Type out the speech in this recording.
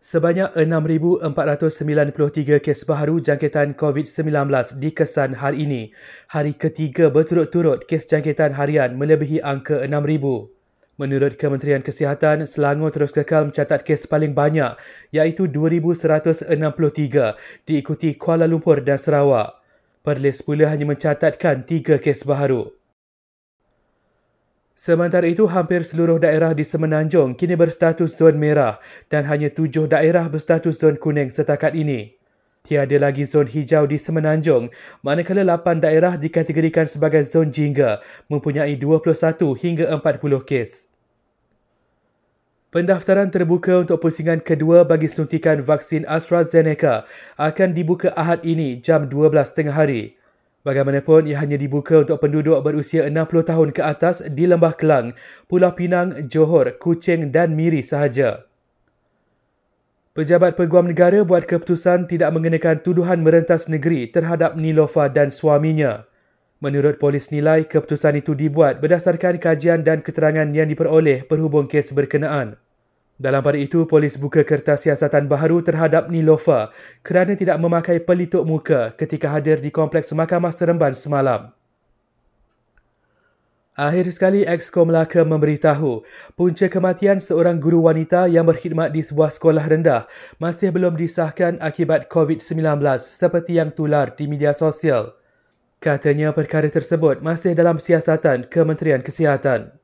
Sebanyak 6,493 kes baharu jangkitan COVID-19 dikesan hari ini. Hari ketiga berturut-turut kes jangkitan harian melebihi angka 6,000. Menurut Kementerian Kesihatan, Selangor terus kekal mencatat kes paling banyak iaitu 2,163 diikuti Kuala Lumpur dan Sarawak. Perlis pula hanya mencatatkan tiga kes baharu. Sementara itu, hampir seluruh daerah di Semenanjung kini berstatus zon merah dan hanya tujuh daerah berstatus zon kuning setakat ini. Tiada lagi zon hijau di Semenanjung, manakala lapan daerah dikategorikan sebagai zon jingga mempunyai 21 hingga 40 kes. Pendaftaran terbuka untuk pusingan kedua bagi suntikan vaksin AstraZeneca akan dibuka Ahad ini jam 12 tengah hari. Bagaimanapun, ia hanya dibuka untuk penduduk berusia 60 tahun ke atas di Lembah Kelang, Pulau Pinang, Johor, Kuching dan Miri sahaja. Pejabat Peguam Negara buat keputusan tidak mengenakan tuduhan merentas negeri terhadap Nilofa dan suaminya. Menurut polis nilai, keputusan itu dibuat berdasarkan kajian dan keterangan yang diperoleh perhubung kes berkenaan. Dalam pada itu, polis buka kertas siasatan baharu terhadap Nilofa kerana tidak memakai pelitup muka ketika hadir di Kompleks Mahkamah Seremban semalam. Akhir sekali, Exco Melaka memberitahu punca kematian seorang guru wanita yang berkhidmat di sebuah sekolah rendah masih belum disahkan akibat COVID-19 seperti yang tular di media sosial. Katanya perkara tersebut masih dalam siasatan Kementerian Kesihatan.